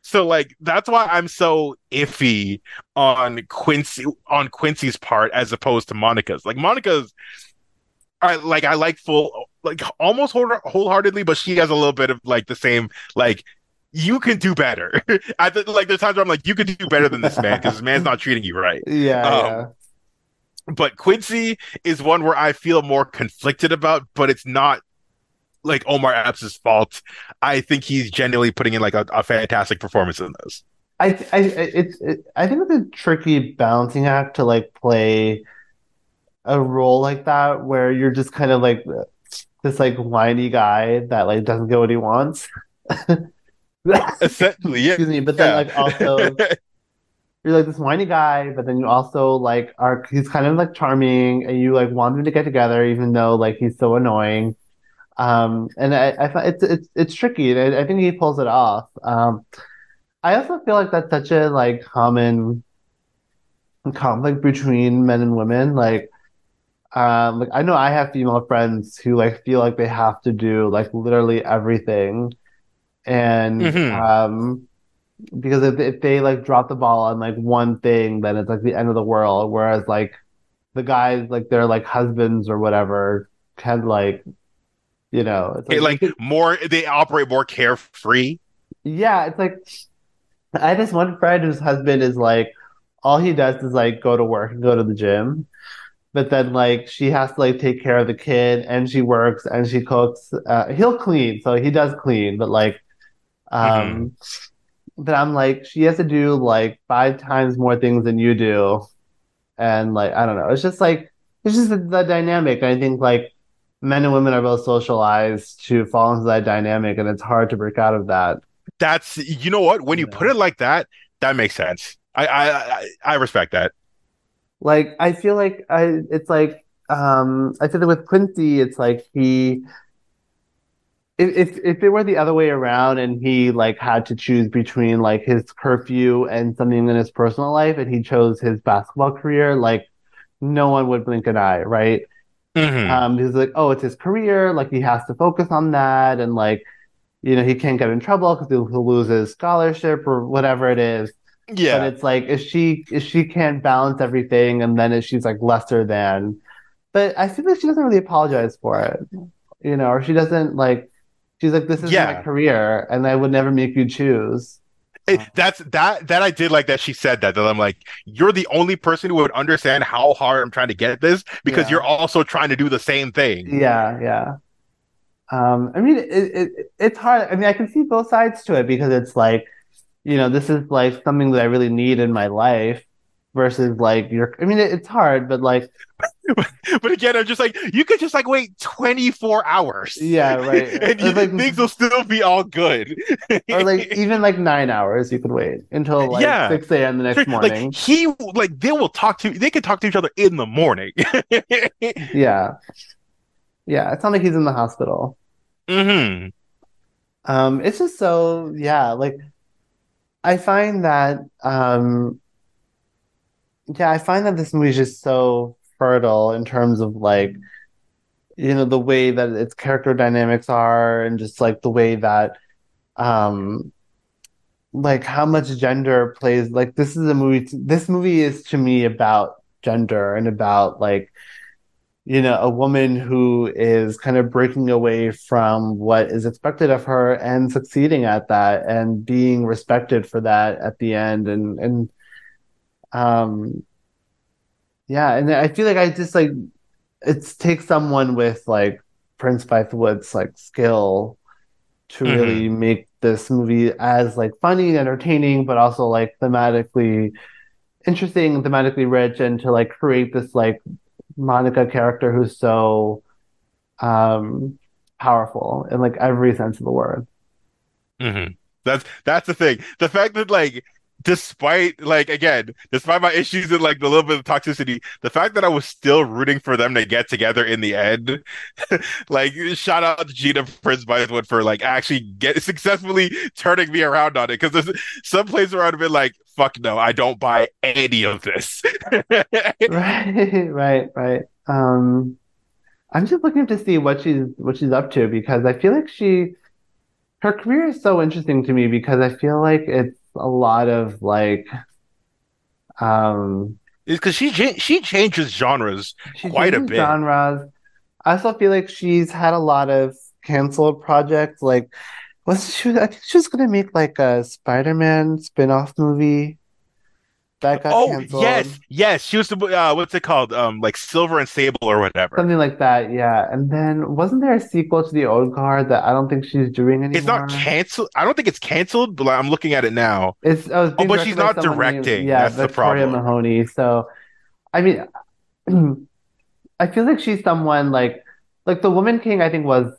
So, like, that's why I'm so iffy on Quincy, on Quincy's part as opposed to Monica's. Like, Monica's, I like, I like full, like, almost whole, wholeheartedly, but she has a little bit of like the same, like, you can do better. I th- like there's times where I'm like, you could do better than this man because this man's not treating you right. Yeah, Um, yeah. But Quincy is one where I feel more conflicted about, but it's not like Omar Epps' fault. I think he's genuinely putting in like a, a fantastic performance in this. I, I, it's, it, I think it's a tricky balancing act to like play a role like that where you're just kind of like this like whiny guy that like doesn't get what he wants. Essentially, yeah. Excuse me, but then like also you're like this whiny guy, but then you also like are he's kind of like charming and you like want them to get together even though like he's so annoying. Um, and I, I find it's it's it's tricky. and I, I think he pulls it off. Um, I also feel like that's such a like common conflict between men and women. Like, um, like I know I have female friends who like feel like they have to do like literally everything, and Mhm. um, because if if they like drop the ball on like one thing, then it's like the end of the world. Whereas like the guys, like their like husbands or whatever, can like, you know, it's It, like more, they operate more carefree. yeah, it's like I have this one friend whose husband is like all he does is like go to work and go to the gym. But then like she has to like take care of the kid and she works and she cooks. Uh, he'll clean, so he does clean, but like um but I'm like she has to do like five times more things than you do. And like I don't know, it's just like it's just the, the dynamic. I think like men and women are both socialized to fall into that dynamic and it's hard to break out of that. That's, you know what? When you Yeah. put it like that, that makes sense. I, I, I, I respect that. Like I feel like I it's like um I feel that with Quincy it's like he if if if it were the other way around and he like had to choose between like his curfew and something in his personal life and he chose his basketball career like no one would blink an eye right Mhm. um he's like oh it's his career like he has to focus on that and like you know he can't get in trouble because he'll, lose his scholarship or whatever it is but yeah. it's like if she if she can't balance everything and then if she's like lesser than but I feel like she doesn't really apologize for it you know or she doesn't like she's like this is Yeah. my career and I would never make you choose It, that's that that I did like that she said that that I'm like you're the only person who would understand how hard I'm trying to get this because Yeah. you're also trying to do the same thing. yeah yeah um I mean it, it it's hard I mean I can see both sides to it because it's like you know this is like something that I really need in my life versus like your I mean it, it's hard but like But again, I'm just like you could just like wait 24 hours. Yeah, right. and you, like- things will still be all good. or like even like nine hours you could wait until like Yeah. 6 a.m. the next morning like he like they will talk to they can talk to each other in the morning. Yeah. Yeah, it's not like he's in the hospital. hmm Um, it's just so, yeah, like I find that um yeah, I find that this movie is just so fertile in terms of like, you know, the way that its character dynamics are and just like the way that, um, like how much gender plays. Like this is a movie. This movie is to me about gender and about like, you know, a woman who is kind of breaking away from what is expected of her and succeeding at that and being respected for that at the end and and um yeah, and I feel like I just like it takes someone with like Prince Bythewood's like skill to Mhm. really make this movie as like funny and entertaining, but also like thematically interesting, thematically rich, and to like create this like Monica character who's so um powerful in like every sense of the word. hmm That's that's the thing. The fact that like despite like again, despite my issues and like the little bit of toxicity, the fact that I was still rooting for them to get together in the end, like shout out to Gina Prince Bythewood for like actually get successfully turning me around on it. Because there's some places where I'd have been like, fuck no, I don't buy any of this. Right, right, right. Um, I'm just looking to see what she's what she's up to because I feel like she her career is so interesting to me because I feel like it's a lot of like um It's because she she changes genres she quite a bit. genres. I also feel like she's had a lot of canceled projects. Like, was she? I think she was gonna make like a Spider-Man spin-off movie that got Oh canceled. yes, yes. She was the uh, what's it called? Um, like Silver and Sable or whatever. Something like that, yeah. And then wasn't there a sequel to The Old Guard that I don't think she's doing anymore? It's not canceled. I don't think it's canceled, but I'm looking at it now. It's oh, Oh, but she's not someone named- directing. yeah, That's the Victoria problem. Mahoney. So, I mean, I feel like she's someone like like the Woman King. I think was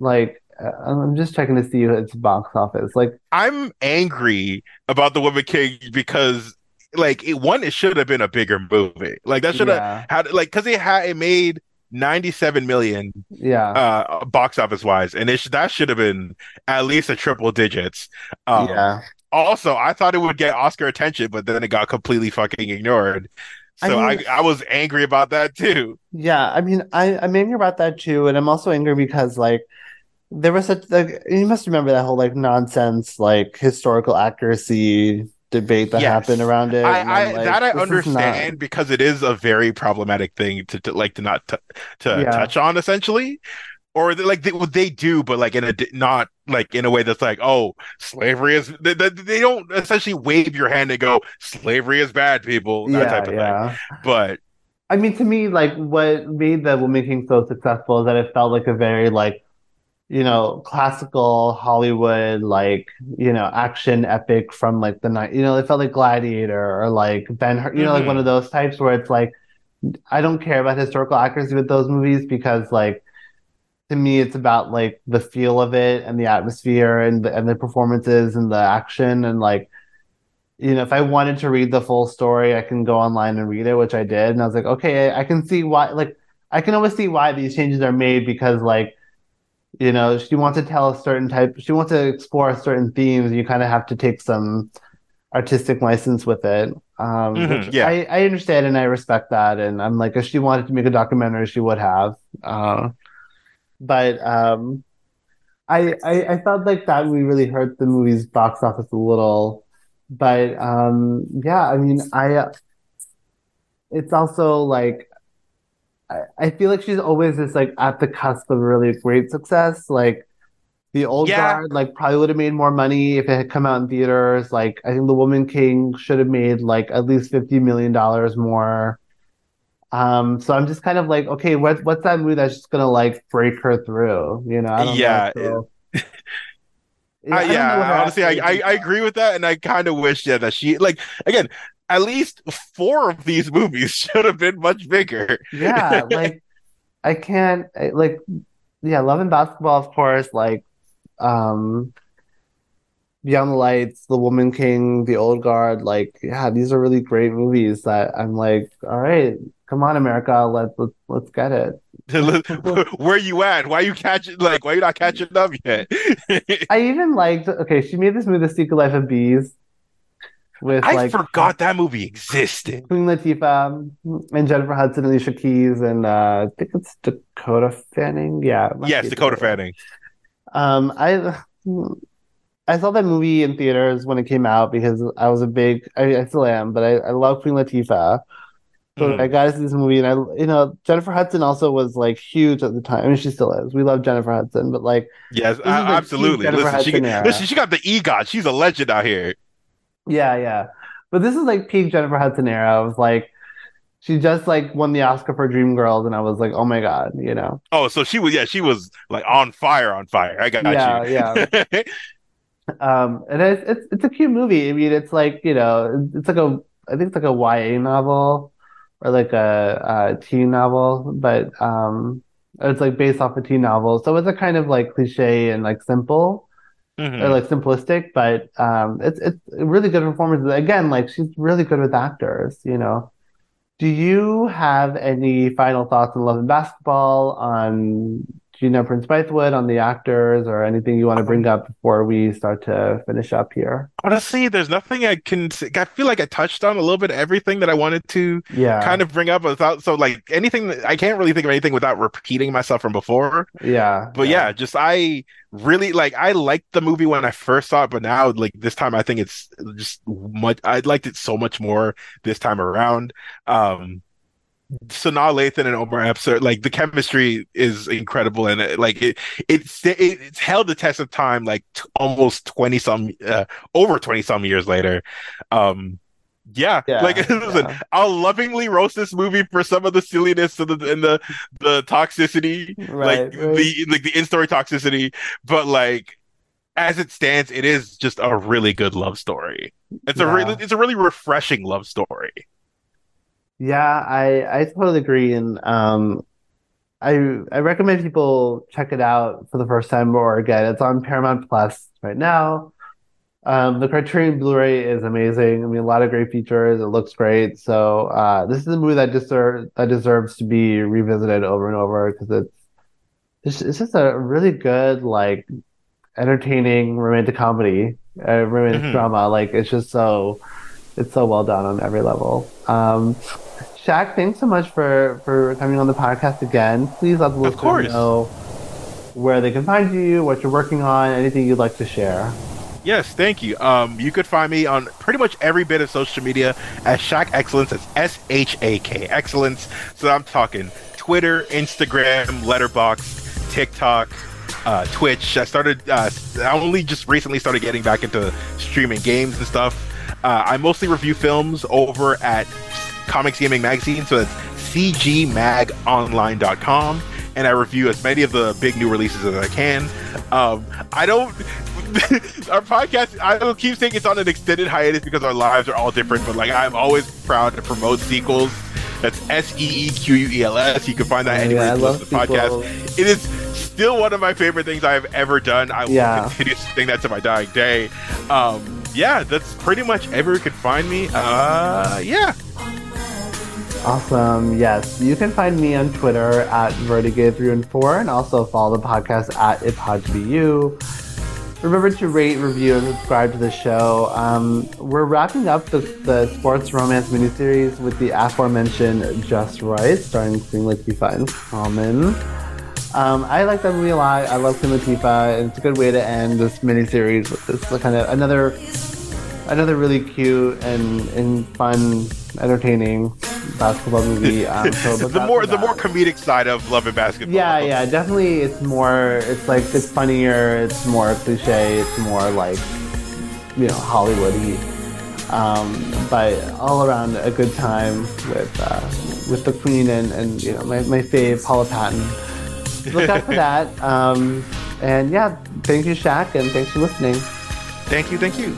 like uh, I'm just checking to see its box office. Like, I'm angry about the Woman King because, like, it, one, it should have been a bigger movie. Like that should have yeah, had like because it had it made 97 million yeah, uh box office wise, and it sh- that should have been at least a triple digits. Um, yeah. Also, I thought it would get Oscar attention, but then it got completely fucking ignored. So I, mean- I, was angry about that too. Yeah, I mean, I, I'm angry about that too, and I'm also angry because like there was such like you must remember that whole like nonsense like historical accuracy debate that Yes. happened around it. I, I, like, that I understand not- because it is a very problematic thing to, to like to not t to Yeah. touch on essentially, or like they, they do, but like in a not like in a way that's like oh slavery is they, they, they don't essentially wave your hand and go slavery is bad people that yeah, type of yeah. thing. But I mean, to me, like what made the Woman King so successful is that it felt like a very like, you know, classical Hollywood like, you know, action epic from like the night. You know, it felt like Gladiator or like Ben Hur. You know, like one of mm-hmm. those types where it's like, I don't care about historical accuracy with those movies because like, to me, it's about like the feel of it and the atmosphere and the and the performances and the action and like you know, if I wanted to read the full story, I can go online and read it, which I did. And I was like, okay, I can see why, like, I can always see why these changes are made because, like, you know, she wants to tell a certain type, she wants to explore certain themes. You kind of have to take some artistic license with it. Um, Mhm, yeah. I, I understand and I respect that. And I'm like, if she wanted to make a documentary, she would have. Uh, but um, I, I I felt like that we really hurt the movie's box office a little. But um, yeah, I mean, I it's also like I, I feel like she's always just like at the cusp of really great success. Like the old Yeah. guard, like probably would have made more money if it had come out in theaters. Like I think The Woman King should have made like at least fifty million dollars more. Um, so I'm just kind of like, okay, what what's that movie that's just gonna like break her through? You know, I don't Yeah, know. I, I don't yeah, know honestly, I, I, I agree with that, and I kind of wish yeah that she like again at least four of these movies should have been much bigger. Yeah, like I can't I- like yeah, Love and Basketball, of course, like um Beyond the Lights, The Woman King, The Old Guard, like yeah, these are really great movies that I'm like, all right, come on, America, let's let's let's get it. Where you at? Why you catching like why you not catching up yet? I even liked okay, she made this movie, The Secret Life of Bees. With I like forgot that movie existed. Queen Latifah and Jennifer Hudson, Alicia Keys, and uh, I think it's Dakota Fanning. Yeah, Yes, Dakota Fanning. Um, I I saw that movie in theaters when it came out because I was a big, I, I still am, but I, I love Queen Latifah. So Mhm. I got to see this movie, and I, you know, Jennifer Hudson also was like huge at the time. I mean, she still is. We love Jennifer Hudson, but like, Yes, I- absolutely. Listen, she, listen, she got the EGOT. She's a legend out here. Yeah, yeah. But this is like peak Jennifer Hudson era. I was like, she just like won the Oscar for Dreamgirls, and I was like, oh my god, you know. Oh, so she was, yeah, she was like on fire, on fire. I got you. Yeah, you. Um, and it's it's it's a cute movie. I mean, it's like you know, it's like a I think it's like a YA novel or like a, a teen novel, but um, it's like based off a teen novel. So it's a kind of like cliche and like simple Mhm. or like simplistic, but um, it's it's really good performance. Again, like she's really good with actors, you know. Do you have any final thoughts on Love and Basketball, on Gina Prince Bythewood, on the actors, or anything you want to bring up before we start to finish up here? Honestly, there's nothing I can. I feel like I touched on a little bit everything that I wanted to Yeah, kind of bring up without. So, like anything, that- I can't really think of anything without repeating myself from before. yeah, But yeah, just I really like. I liked the movie when I first saw it, but now, like this time, I think it's just much. I liked it so much more this time around. Um, Sanaa Lathan and Omar Epps are like the chemistry is incredible, and it, like it, it's it, it's held the test of time, like t- almost twenty some, uh, over twenty some years later. Um, yeah, Yeah, like listen, yeah. I'll lovingly roast this movie for some of the silliness and the and the the toxicity, Right, like right. the like the in-story toxicity, but like as it stands, it is just a really good love story. It's a really it's a really refreshing love story. Yeah, I I totally agree, and um, I I recommend people check it out for the first time or again. It's on Paramount Plus right now. Um, the Criterion Blu-ray is amazing. I mean, a lot of great features. It looks great. So uh, this is a movie that deserves that deserves to be revisited over and over because it's it's just a really good like entertaining romantic comedy, uh, romantic Mhm. drama. Like it's just so it's so well done on every level. Um, Shak, thanks so much for for coming on the podcast again. Please let the listeners know where they can find you, what you're working on, anything you'd like to share. Yes, thank you. Um, you could find me on pretty much every bit of social media at Shak Excellence. That's S H A K Excellence. So I'm talking Twitter, Instagram, Letterboxd, TikTok, uh, Twitch. I started. Uh, I only just recently started getting back into streaming games and stuff. Uh, I mostly review films over at Comics Gaming Magazine. So that's cgmagonline.com. And I review as many of the big new releases as I can. Um, I don't. our podcast, I will keep saying it's on an extended hiatus because our lives are all different, but like I'm always proud to promote Seequels. That's S E E Q U E L S. You can find that Oh, anywhere yeah, you listen to the podcast. It is still one of my favorite things I have ever done. I will Yeah. continue saying that to my dying day. Um, yeah, that's pretty much everywhere you can find me. Uh, yeah. Awesome. Yes. You can find me on Twitter at Vertigate3 and 4 and also follow the podcast at ItPodToBeYou. Remember to rate, review, and subscribe to the show. Um, we're wrapping up the, the sports romance miniseries with the aforementioned Just Wright, starring Queen Latifah and Common. Um, I like that movie a lot. I love Queen Latifah, and it's a good way to end this miniseries with this kind of another another really cute and, and fun, entertaining basketball movie. Um, so the more the more comedic side of Love and Basketball. Yeah, yeah, definitely. It's more. It's like it's funnier. It's more cliche. It's more like you know Hollywoody. Um, but all around a good time with uh, with the Queen and, and you know my, my fave Paula Patton. Look out for that. Um, and yeah, thank you, Shak, and thanks for listening. Thank you, thank you.